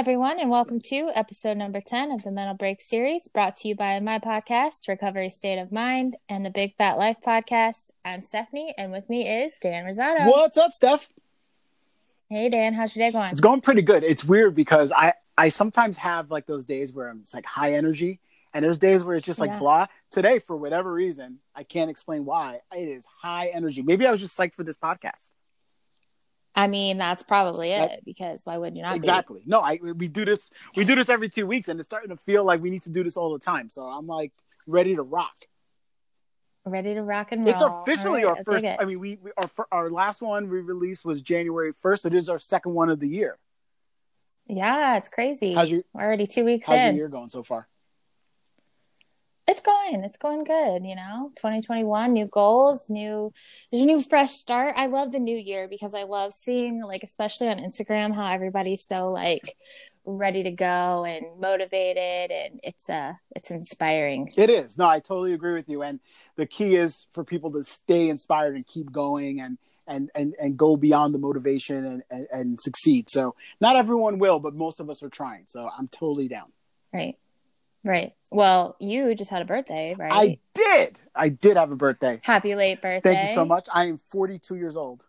everyone, and welcome to episode number 10 of the Mental Break series, brought to you by my podcast, Recovery State of Mind, and the Big Fat Life podcast. I'm Stephanie, and with me is Dan Rosado. What's up, Steph? Hey, Dan, how's your day going? It's going pretty good. It's weird because I I sometimes have like those days where I'm it's like high energy, and there's days where it's just like Yeah. blah. Today, for whatever reason, I can't explain why. It is high energy. Maybe I was just psyched for this podcast. I mean, that's probably it, That- because why wouldn't you not be? Exactly. No, I we do this we do this every two weeks, and it's starting to feel like we need to do this all the time. So I'm like ready to rock. Ready to rock and roll. It's officially All our first. I mean, we, we our our last one we released was January first. It is our second one of the year. yeah, it's crazy. How's your We're already two weeks How's in. your year going so far? It's going. It's going good, you know. 2021, new goals, new new fresh start. I love the new year because I love seeing like especially on Instagram how everybody's so like ready to go and motivated and it's uh it's inspiring. It is. No, I totally agree with you. And the key is for people to stay inspired and keep going and and and, and go beyond the motivation and, and, and succeed. So not everyone will, but most of us are trying. So I'm totally down. Right. Right. Well, you just had a birthday, right? I did. I did have a birthday. Happy late birthday. Thank you so much. I am 42 years old.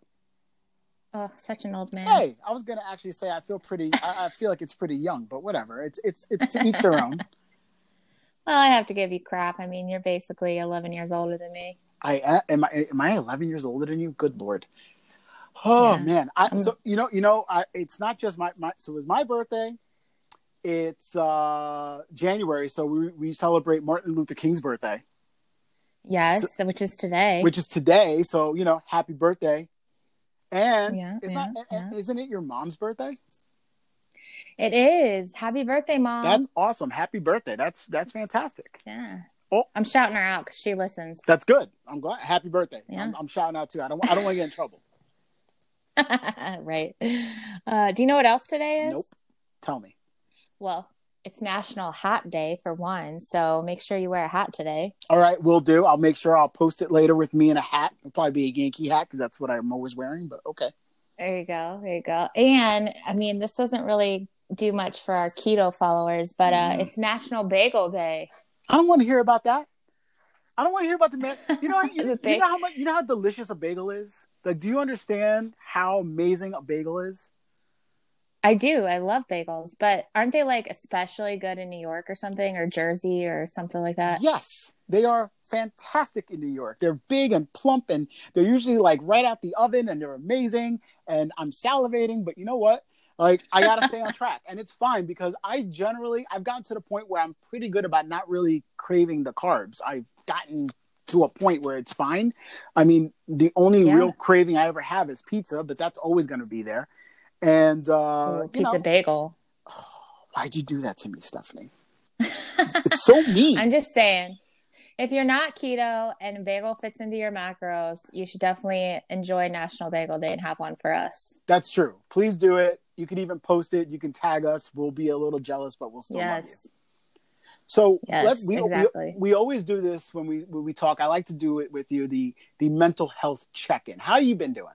Oh, such an old man. Hey, I was gonna actually say I feel pretty. I, I feel like it's pretty young, but whatever. It's it's it's to each their own. Well, I have to give you crap. I mean, you're basically 11 years older than me. I a- am I am I 11 years older than you? Good lord. Oh Yeah. man. I so you know you know I it's not just my my so it was my birthday. It's uh January, so we we celebrate Martin Luther King's birthday, Yes, which is today. which is today. So you know, happy birthday. And Yeah, it's yeah, not, yeah. isn't it your mom's birthday? It is. Happy birthday, mom. That's awesome. Happy birthday. That's that's fantastic. yeah. Oh. I'm shouting her out because she listens. That's good. I'm glad. Happy birthday. Yeah. I'm, I'm shouting out too. I don't I don't want to get in trouble. right. Uh, do you know what else today is? Nope. Tell me. Well, it's National Hat Day for one, so make sure you wear a hat today. All right, we'll do. I'll make sure I'll post it later with me in a hat. It'll probably be a Yankee hat because that's what I'm always wearing. But okay. There you go. There you go. And I mean, this doesn't really do much for our keto followers, but uh, Mm. it's National Bagel Day. I don't want to hear about that. I don't want to hear about the man. You know, you, you know how much. You know how delicious a bagel is. Like, do you understand how amazing a bagel is? I do. I love bagels, but aren't they like especially good in New York or something, or Jersey or something like that? Yes, they are fantastic in New York. They're big and plump, and they're usually like right out the oven, and they're amazing. And I'm salivating, but you know what? Like I gotta stay on track, and it's fine because I generally I've gotten to the point where I'm pretty good about not really craving the carbs. I've gotten to a point where it's fine. I mean, the only Yeah. real craving I ever have is pizza, but that's always going to be there. And uh, Ooh, you pizza know, bagel. why'd you do that to me, Stephanie? It's, it's so mean. I'm just saying, if you're not keto and bagel fits into your macros, you should definitely enjoy National Bagel Day and have one for us. That's true. Please do it. You can even post it. You can tag us. We'll be a little jealous, but we'll still love you. yes. So Yes, we, exactly. we we always do this when we when we talk. I like to do it with you the the mental health check in. How you been doing?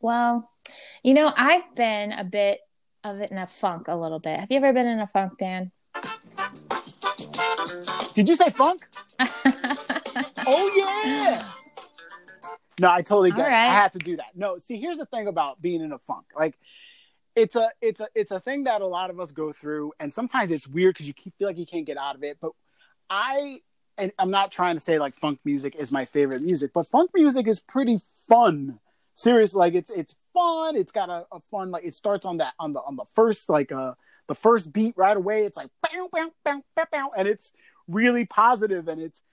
Well, you know, I've been a bit of it in a funk a little bit. Have you ever been in a funk, Dan? Did you say funk? Oh yeah. No, I totally get right. I had to do that. No, see, here's the thing about being in a funk. Like, it's a it's a it's a thing that a lot of us go through, and sometimes it's weird because you keep, feel like you can't get out of it. But I and I'm not trying to say like funk music is my favorite music, but funk music is pretty fun. Seriously, like it's it's fun. It's got a, a fun like it starts on that on the on the first like uh the first beat right away. It's like bow bow bow bow bow, and it's really positive and it's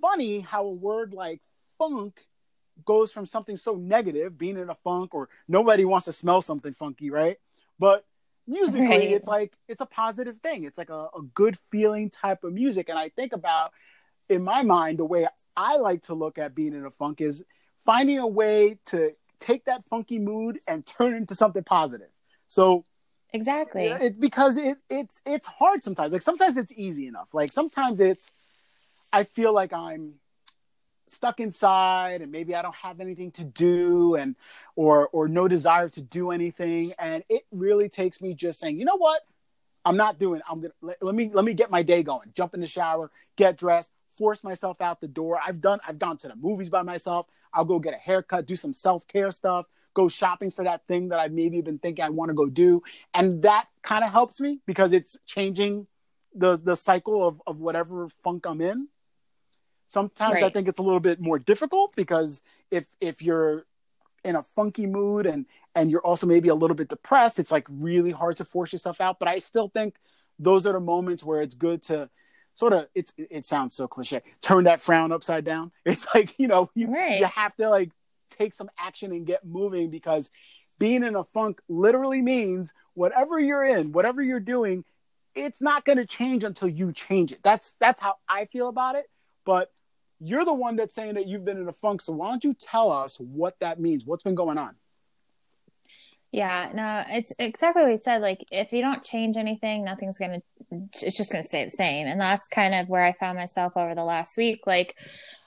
funny how a word like funk goes from something so negative, being in a funk, or nobody wants to smell something funky, right? But musically, Right. it's like it's a positive thing. It's like a, a good feeling type of music. And I think about in my mind, the way I like to look at being in a funk is finding a way to take that funky mood and turn it into something positive. So Exactly. it, because it it's it's hard sometimes. Like sometimes it's easy enough. Like sometimes it's I feel like I'm stuck inside and maybe I don't have anything to do and or or no desire to do anything and it really takes me just saying, "You know what? I'm not doing. I'm going to let, let me let me get my day going. Jump in the shower, get dressed, force myself out the door. I've done I've gone to the movies by myself. I'll go get a haircut, do some self-care stuff, go shopping for that thing that I've maybe been thinking I want to go do. And that kind of helps me because it's changing the the cycle of of whatever funk I'm in. Sometimes right. I think it's a little bit more difficult because if if you're in a funky mood and and you're also maybe a little bit depressed, it's like really hard to force yourself out. But I still think those are the moments where it's good to sort of it's it sounds so cliche. Turn that frown upside down. It's like you know you, right. you have to like take some action and get moving because being in a funk literally means whatever you're in whatever you're doing it's not going to change until you change it. That's that's how i feel about it. But you're the one that's saying that you've been in a funk so why don't you tell us what that means? What's been going on yeah, no, it's exactly what you said. Like, if you don't change anything, nothing's gonna. It's just gonna stay the same, and that's kind of where I found myself over the last week. Like,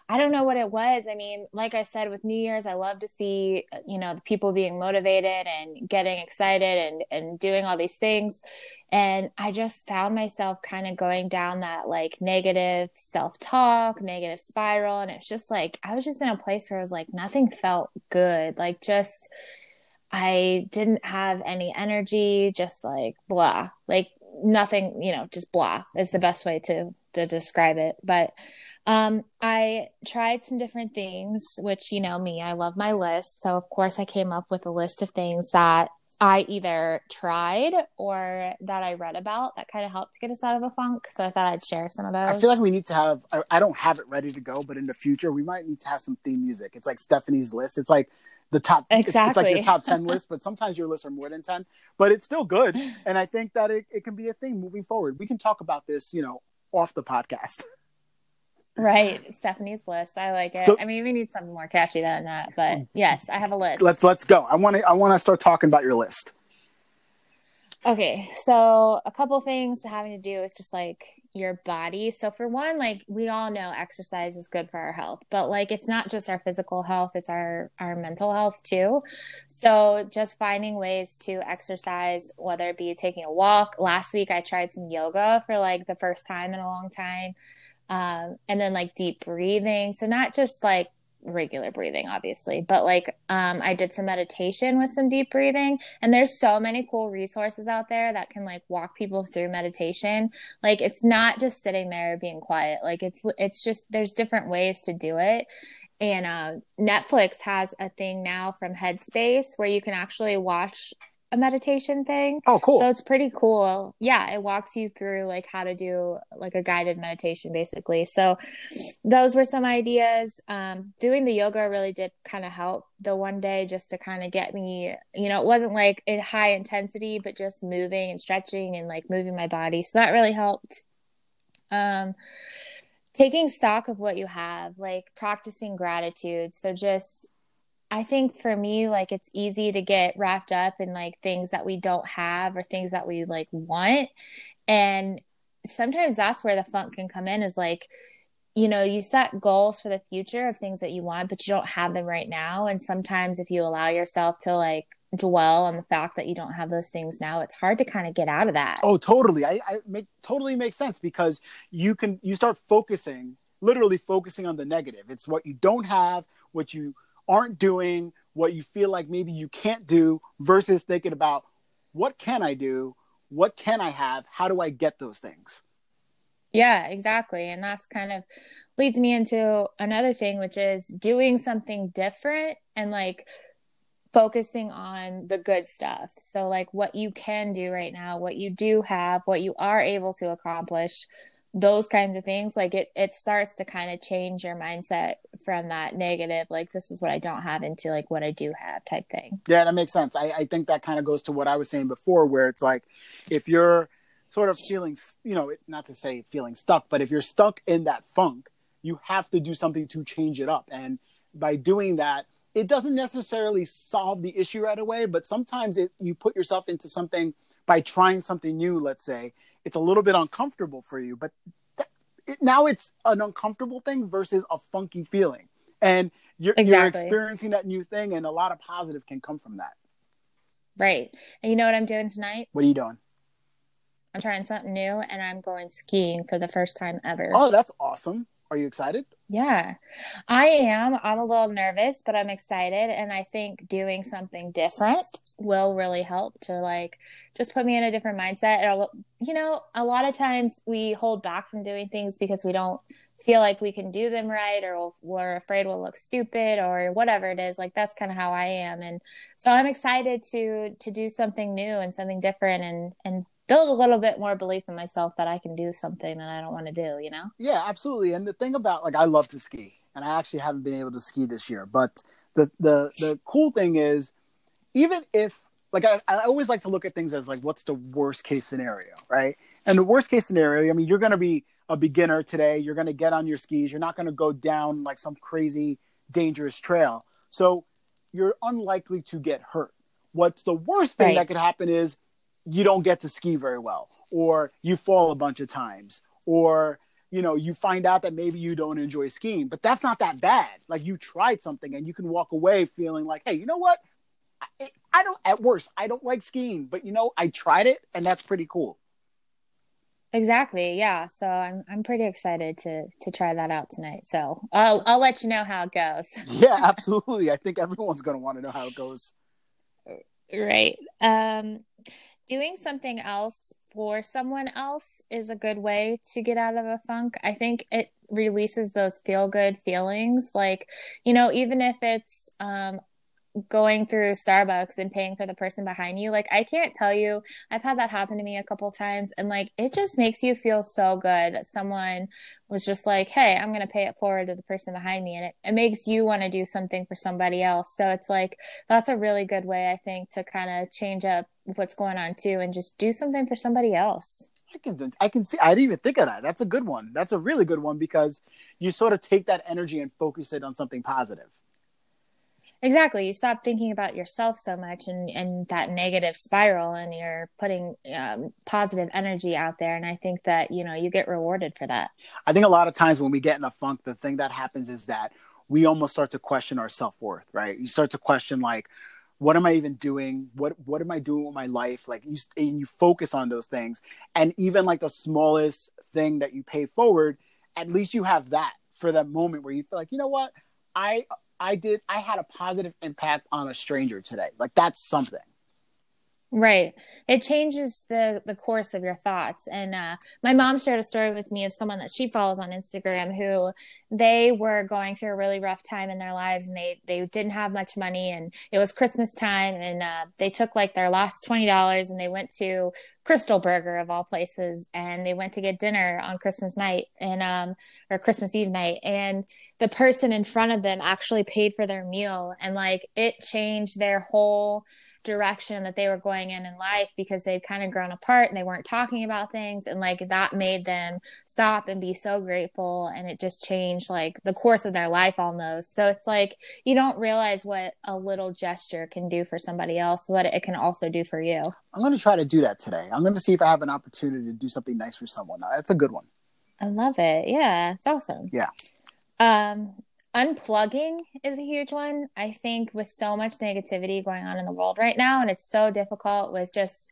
I don't know what it was. I mean, like I said, with New Year's, I love to see uh, you know the people being motivated and getting excited and and doing all these things, and I just found myself kind of going down that like negative self talk, negative spiral, and it's just like I was just in a place where I was like nothing felt good, like just I didn't have any energy, just like blah, like nothing, you know, just blah is the best way to to describe it. But um, I tried some different things, which you know me, I love my list. So of course I came up with a list of things that I either tried or that I read about that kind of helped get us out of a funk. So I thought I'd share some of those. I feel like we need to have, I, I don't have it ready to go, but in the future, we might need to have some theme music. It's like Stephanie's list. It's like the top exactly. It's, it's, like your top 10 list but sometimes your lists are more than 10 but it's still good. And i think that it, it can be a thing moving forward. We can talk about this you know off the podcast. Right. Stephanie's list. I like it. So, i mean we need something more catchy than that but mm. yes i have a list. Let's let's go. I want to i want to start talking about your list Okay, so a couple things having to do with just like your body. So for one, like we all know exercise is good for our health, but like it's not just our physical health, it's our our mental health too. So just finding ways to exercise whether it be taking a walk. Last week I tried some yoga for like the first time in a long time. Um, and then like deep breathing. So not just like regular breathing obviously. But like um i did some meditation with some deep breathing and there's so many cool resources out there that can like walk people through meditation. Like it's not just sitting there being quiet. Like it's it's just there's different ways to do it. And uh, netflix has a thing now from headspace where you can actually watch a meditation thing. Oh, cool. So it's pretty cool. Yeah, it walks you through like how to do like a guided meditation basically. So those were some ideas. Um, doing the yoga really did kind of help the one day just to kind of get me, you know, it wasn't like in high intensity, but just moving and stretching and like moving my body. So that really helped. Um, taking stock of what you have, like practicing gratitude. So just I think for me, like it's easy to get wrapped up in like things that we don't have or things that we like want. And sometimes that's where the funk can come in is like, you know, you set goals for the future of things that you want, but you don't have them right now. And sometimes if you allow yourself to like dwell on the fact that you don't have those things now, it's hard to kind of get out of that. Oh, totally. I, I make totally makes sense because you can you start focusing, literally focusing on the negative. It's what you don't have, what you aren't doing what you feel like maybe you can't do versus thinking about what can I do? What can I have? How do I get those things? Yeah, exactly. And that's kind of leads me into another thing, which is doing something different and like focusing on the good stuff. So, like what you can do right now, what you do have, what you are able to accomplish, those kinds of things like it it starts to kind of change your mindset from that negative like this is what i don't have into like what i do have type thing. Yeah that makes sense. I, I think that kind of goes to what i was saying before where it's like if you're sort of feeling you know not to say feeling stuck but if you're stuck in that funk you have to do something to change it up. And by doing that it doesn't necessarily solve the issue right away but sometimes it you put yourself into something by trying something new let's say it's a little bit uncomfortable for you, but it, now it's an uncomfortable thing versus a funky feeling. and you're, Exactly. you're experiencing that new thing, and a lot of positive can come from that. Right. And you know what I'm doing tonight? What are you doing? I'm trying something new and I'm going skiing for the first time ever. Oh, that's awesome. Are you excited? Yeah, I am. I'm a little nervous, but I'm excited. And I think doing something different will really help to like just put me in a different mindset. And, you know, a lot of times we hold back from doing things because we don't feel like we can do them right or we're afraid we'll look stupid or whatever it is. Like that's kind of how I am. And so I'm excited to to do something new and something different and and build a little bit more belief in myself that I can do something that I don't want to do, you know? Yeah, absolutely. And the thing about like I love to ski, and I actually haven't been able to ski this year. But the the the cool thing is, even if like I, I always like to look at things as like what's the worst case scenario, right? And the worst case scenario, I mean, you're going to be a beginner today. You're going to get on your skis. You're not going to go down like some crazy dangerous trail. So you're unlikely to get hurt. What's the worst thing Right. that could happen is you don't get to ski very well, or you fall a bunch of times, or you know you find out that maybe you don't enjoy skiing. But that's not that bad. Like you tried something, and you can walk away feeling like, hey, you know what? I, I don't. At worst, I don't like skiing, but you know, I tried it, and that's pretty cool. Exactly. Yeah. So I'm I'm pretty excited to to try that out tonight. So I'll I'll let you know how it goes. Yeah, absolutely. I think everyone's going to want to know how it goes. Right. Um doing something else for someone else is a good way to get out of a funk. I think it releases those feel good feelings like, you know, even if it's um going through Starbucks and paying for the person behind you. Like I can't tell you, I've had that happen to me a couple times and like it just makes you feel so good that someone was just like, "Hey, I'm going to pay it forward to the person behind me." And it, it makes you want to do something for somebody else. So it's like that's a really good way I think to kind of change up what's going on too and just do something for somebody else. I can I can see I didn't even think of that. That's a good one. That's a really good one because you sort of take that energy and focus it on something positive. Exactly. You stop thinking about yourself so much and, and that negative spiral, and you're putting um, positive energy out there. And I think that, you know, you get rewarded for that. I think a lot of times when we get in a funk, the thing that happens is that we almost start to question our self worth, right? You start to question like, what am I even doing? What what am I doing with my life? Like you and you focus on those things, and even like the smallest thing that you pay forward, at least you have that for that moment where you feel like, you know what, I I did I had a positive impact on a stranger today. Like that's something. Right. It changes the the course of your thoughts. And uh, my mom shared a story with me of someone that she follows on Instagram who they were going through a really rough time in their lives and they they didn't have much money and it was Christmas time and uh, they took like their last twenty dollars and they went to Krystal Burger of all places and they went to get dinner on Christmas night and um or Christmas Eve night and the person in front of them actually paid for their meal and like it changed their whole direction that they were going in in life because they'd kind of grown apart and they weren't talking about things and like that made them stop and be so grateful and it just changed like the course of their life almost so it's like you don't realize what a little gesture can do for somebody else what it can also do for you I'm going to try to do that today. I'm going to see if I have an opportunity to do something nice for someone. That's a good one. i love it yeah it's awesome Yeah. Um unplugging is a huge one. I think with so much negativity going on in the world right now, and it's so difficult with just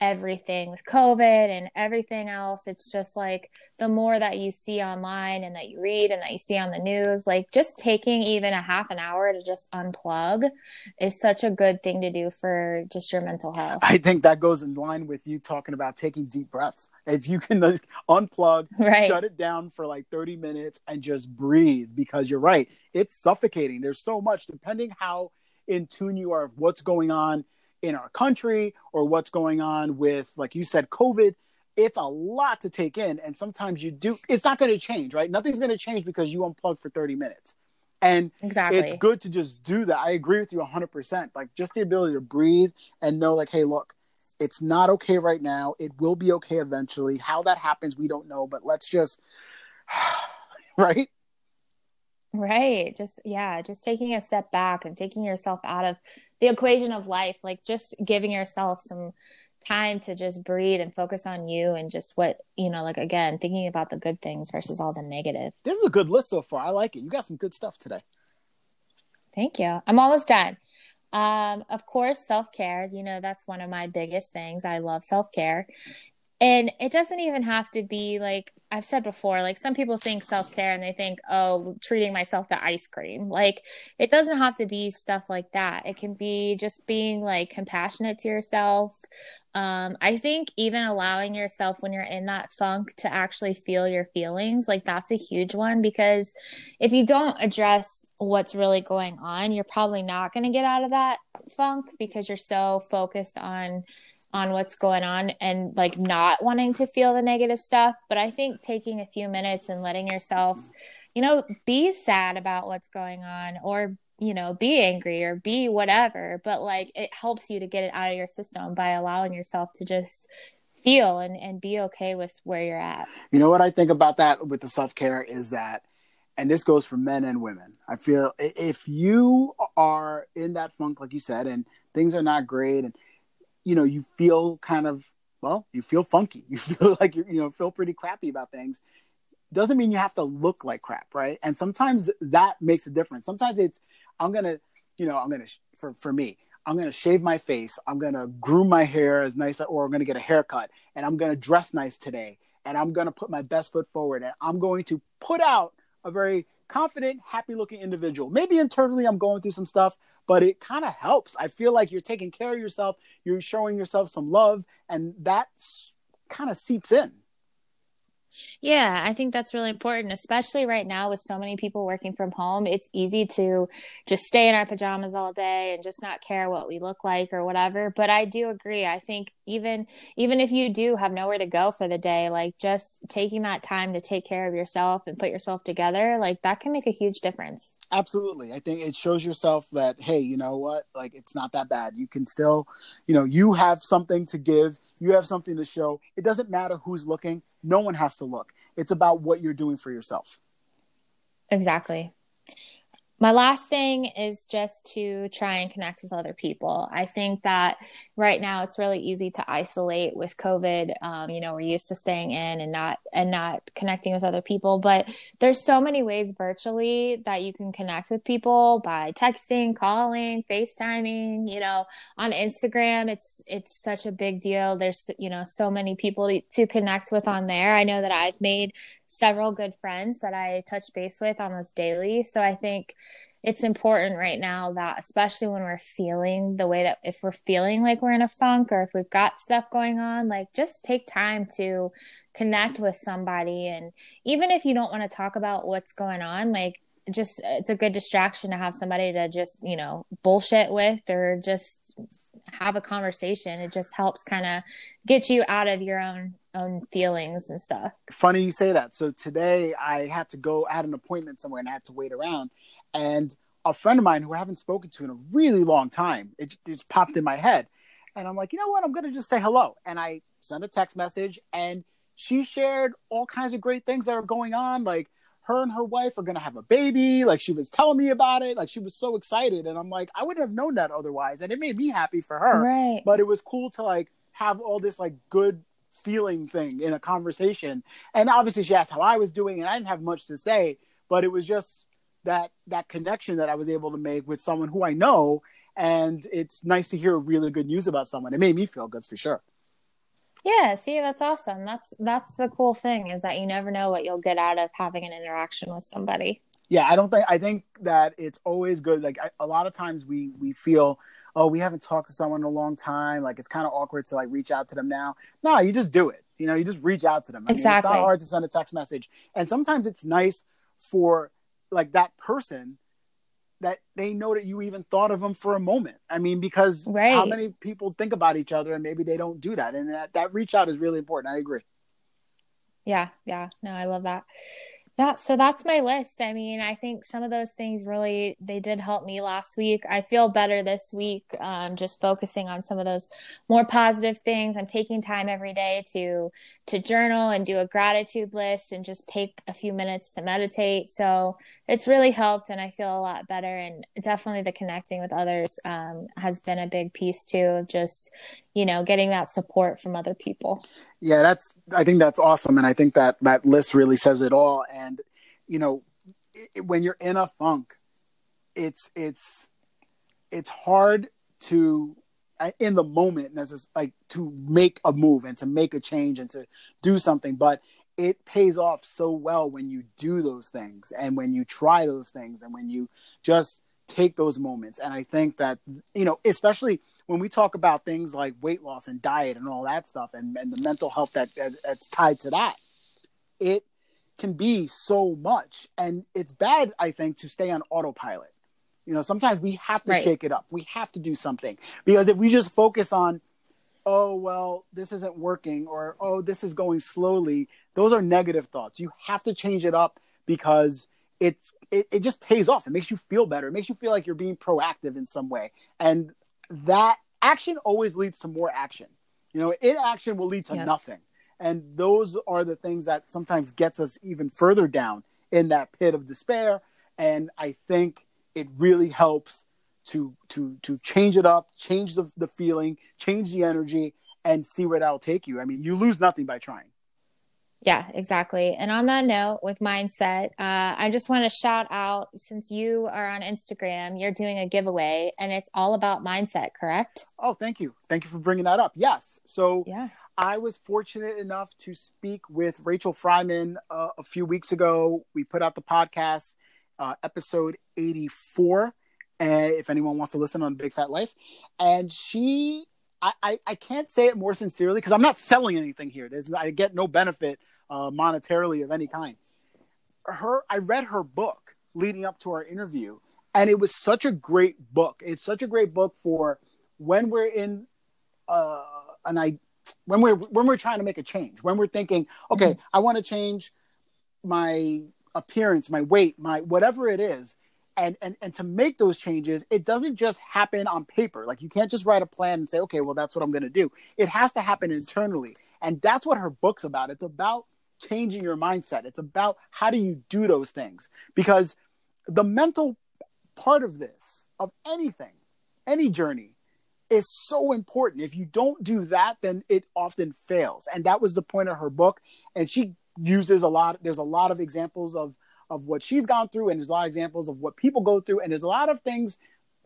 everything with COVID and everything else. It's just like the more that you see online and that you read and that you see on the news, like just taking even a half an hour to just unplug is such a good thing to do for just your mental health. I think that goes in line with you talking about taking deep breaths. If you can like, unplug, Right. shut it down for like 30 minutes and just breathe because you're right. It's suffocating. There's so much, depending how in tune you are of what's going on in our country or what's going on with, like you said, COVID. It's a lot to take in. And sometimes you do, it's not going to change, right? Nothing's going to change because you unplug for 30 minutes. And Exactly. it's good to just do that. I agree with you 100%. Like just the ability to breathe and know like hey, look, it's not okay right now. It will be okay eventually. How that happens we don't know, but let's just right? Right. Just, yeah, just taking a step back and taking yourself out of the equation of life, like just giving yourself some time to just breathe and focus on you and just what, you know, like again, thinking about the good things versus all the negative. This is a good list so far. I like it. You got some good stuff today. Thank you. I'm almost done. Um, of course, self care. You know, that's one of my biggest things. I love self care. And it doesn't even have to be like I've said before, like some people think self care and they think, oh, treating myself to ice cream. Like it doesn't have to be stuff like that. It can be just being like compassionate to yourself. Um, I think even allowing yourself when you're in that funk to actually feel your feelings, like that's a huge one because if you don't address what's really going on, you're probably not going to get out of that funk because you're so focused on on what's going on and like not wanting to feel the negative stuff. But I think taking a few minutes and letting yourself, you know, be sad about what's going on or, you know, be angry or be whatever. But like it helps you to get it out of your system by allowing yourself to just feel and, and be okay with where you're at. You know what I think about that with the self care is that and this goes for men and women. I feel if you are in that funk, like you said, and things are not great, and you know you feel kind of well you feel funky. You feel like you you know feel pretty crappy about things. Doesn't mean you have to look like crap right? And sometimes that makes a difference. Sometimes it's i'm gonna you know i'm gonna for for me i'm gonna shave my face. I'm gonna groom my hair as nice or i'm gonna get a haircut and i'm gonna dress nice today and i'm gonna put my best foot forward and i'm going to put out a very confident happy looking individual. Maybe internally i'm going through some stuff but it kind of helps. I feel like you're taking care of yourself, you're showing yourself some love, and that kind of seeps in. Yeah, I think that's really important, especially right now with so many people working from home. It's easy to just stay in our pajamas all day and just not care what we look like or whatever. But I do agree. I think even even if you do have nowhere to go for the day, like just taking that time to take care of yourself and put yourself together, like that can make a huge difference. Absolutely. I think it shows yourself that hey, you know what? Like it's not that bad. You can still, you know, you have something to give, you have something to show. It doesn't matter who's looking no one has to look. It's about what you're doing for yourself. Exactly my last thing is just to try and connect with other people. I think that right now it's really easy to isolate with COVID. Um, you know, we're used to staying in and not and not connecting with other people, but there's so many ways virtually that you can connect with people by texting, calling, FaceTiming. You know, on Instagram, it's it's such a big deal. There's you know so many people to, to connect with on there. I know that I've made several good friends that I touch base with almost daily. So I think it's important right now that especially when we're feeling the way that if we're feeling like we're in a funk or if we've got stuff going on like just take time to connect with somebody and even if you don't want to talk about what's going on like just it's a good distraction to have somebody to just you know bullshit with or just have a conversation it just helps kind of get you out of your own own feelings and stuff. Funny you say that. So today I had to go, had an appointment somewhere and I had to wait around. And a friend of mine who I haven't spoken to in a really long time, it, it just popped in my head. And I'm like, you know what? I'm going to just say hello. And I sent a text message and she shared all kinds of great things that are going on. Like her and her wife are going to have a baby. Like she was telling me about it. Like she was so excited. And I'm like, I wouldn't have known that otherwise. And it made me happy for her. Right. But it was cool to like have all this like good feeling thing in a conversation. And obviously, she asked how I was doing, and I didn't have much to say, but it was just that that connection that I was able to make with someone who I know, and it's nice to hear really good news about someone. It made me feel good for sure. Yeah, see, that's awesome. That's that's the cool thing is that you never know what you'll get out of having an interaction with somebody. Yeah, I don't think I think that it's always good. Like I, a lot of times we we feel oh, we haven't talked to someone in a long time. Like it's kind of awkward to like reach out to them now. No, you just do it. You know, you just reach out to them. I exactly. Mean, it's not hard to send a text message. And sometimes it's nice for like that person that they know that you even thought of them for a moment. I mean, because right. how many people think about each other and maybe they don't do that. And that, that reach out is really important. I agree. Yeah. Yeah. No, I love that. Yeah, so that's my list. I mean, I think some of those things really they did help me last week. I feel better this week, um, just focusing on some of those more positive things. I'm taking time every day to to journal and do a gratitude list and just take a few minutes to meditate. So it's really helped, and I feel a lot better. And definitely the connecting with others um, has been a big piece too of just you know getting that support from other people. Yeah, that's I think that's awesome, and I think that that list really says it all. And you know, it, when you're in a funk, it's it's it's hard to uh, in the moment like to make a move and to make a change and to do something but it pays off so well when you do those things and when you try those things and when you just take those moments and i think that you know especially when we talk about things like weight loss and diet and all that stuff and, and the mental health that, that that's tied to that it can be so much. And it's bad i think to stay on autopilot. You know sometimes we have to right. shake it up. We have to do something. Because if we just focus on oh well this isn't working or oh this is going slowly those are negative thoughts. You have to change it up because it's it, it just pays off. It makes you feel better. It makes you feel like you're being proactive in some way. And that action always leads to more action. You know inaction will lead to nothing. And those are the things that sometimes gets us even further down in that pit of despair. And i think it really helps to to to change it up change the, the feeling change the energy and see where that'll take you. I mean you lose nothing by trying yeah, exactly. And on that note, with mindset, uh, I just want to shout out since you are on Instagram, you're doing a giveaway and it's all about mindset, correct? Oh, thank you. Thank you for bringing that up. Yes. So, yeah. I was fortunate enough to speak with Rachel Fryman uh, a few weeks ago. We put out the podcast, uh, episode 84. And if anyone wants to listen on Big Fat Life, and she I, I, can't say it more sincerely because I'm not selling anything here. There's I get no benefit uh, monetarily of any kind. Her, I read her book leading up to our interview, and it was such a great book. It's such a great book for when we're in uh, an I when we're when we're trying to make a change. When we're thinking, okay, mm-hmm. I want to change my appearance, my weight, my whatever it is. And, and and to make those changes, it doesn't just happen on paper. Like you can't just write a plan and say, okay, well that's what I'm going to do. It has to happen internally, and that's what her book's about. It's about changing your mindset. It's about how do you do those things? Because the mental part of this, of anything, any journey, is so important. If you don't do that, then it often fails. And that was the point of her book. And she uses a lot, there's a lot of examples of of what she's gone through, and there's a lot of examples of what people go through, and there's a lot of things,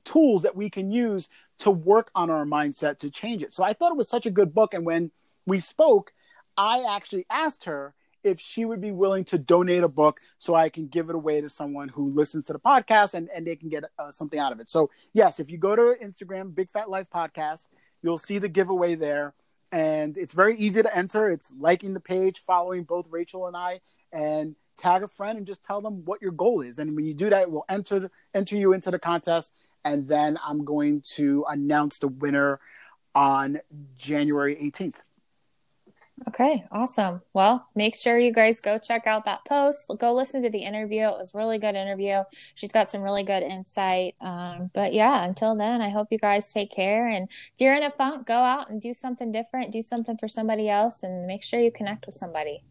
tools that we can use to work on our mindset to change it. So I thought it was such a good book. And when we spoke, I actually asked her if she would be willing to donate a book so I can give it away to someone who listens to the podcast and, and they can get uh, something out of it. So, yes, if you go to Instagram, Big Fat Life Podcast, you'll see the giveaway there. And it's very easy to enter. It's liking the page, following both Rachel and I, and tag a friend and just tell them what your goal is. And when you do that, we'll enter enter you into the contest. And then I'm going to announce the winner on January 18th. Okay, awesome. Well, make sure you guys go check out that post. Go listen to the interview. It was really good interview. She's got some really good insight. Um, but yeah, until then, I hope you guys take care. And if you're in a funk, go out and do something different. Do something for somebody else, and make sure you connect with somebody.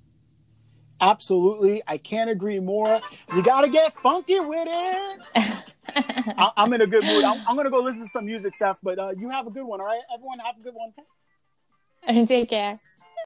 Absolutely, I can't agree more. You got to get funky with it. I- am in a good mood. I'm, I'm, gonna go listen to some music stuff. But uh, you have a good one, all right? Everyone, have a good one. Take care.